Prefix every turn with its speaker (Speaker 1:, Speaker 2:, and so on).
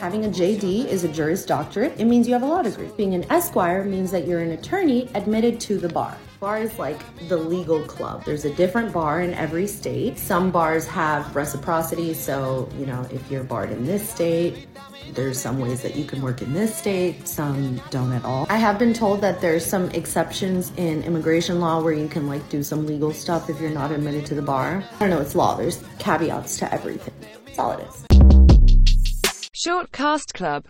Speaker 1: Having a JD is a Juris Doctorate. It means you have a law degree. Being an Esquire means that you're an attorney admitted to the bar. Bar is like the legal club. There's a different bar in every state. Some bars have reciprocity, so, you know, if you're barred in this state, there's some ways that you can work in this state, some don't at all. I have been told that there's some exceptions in immigration law where you can like do some legal stuff if you're not admitted to the bar. I don't know, it's law. There's caveats to everything. That's all it is.
Speaker 2: Short Cast Club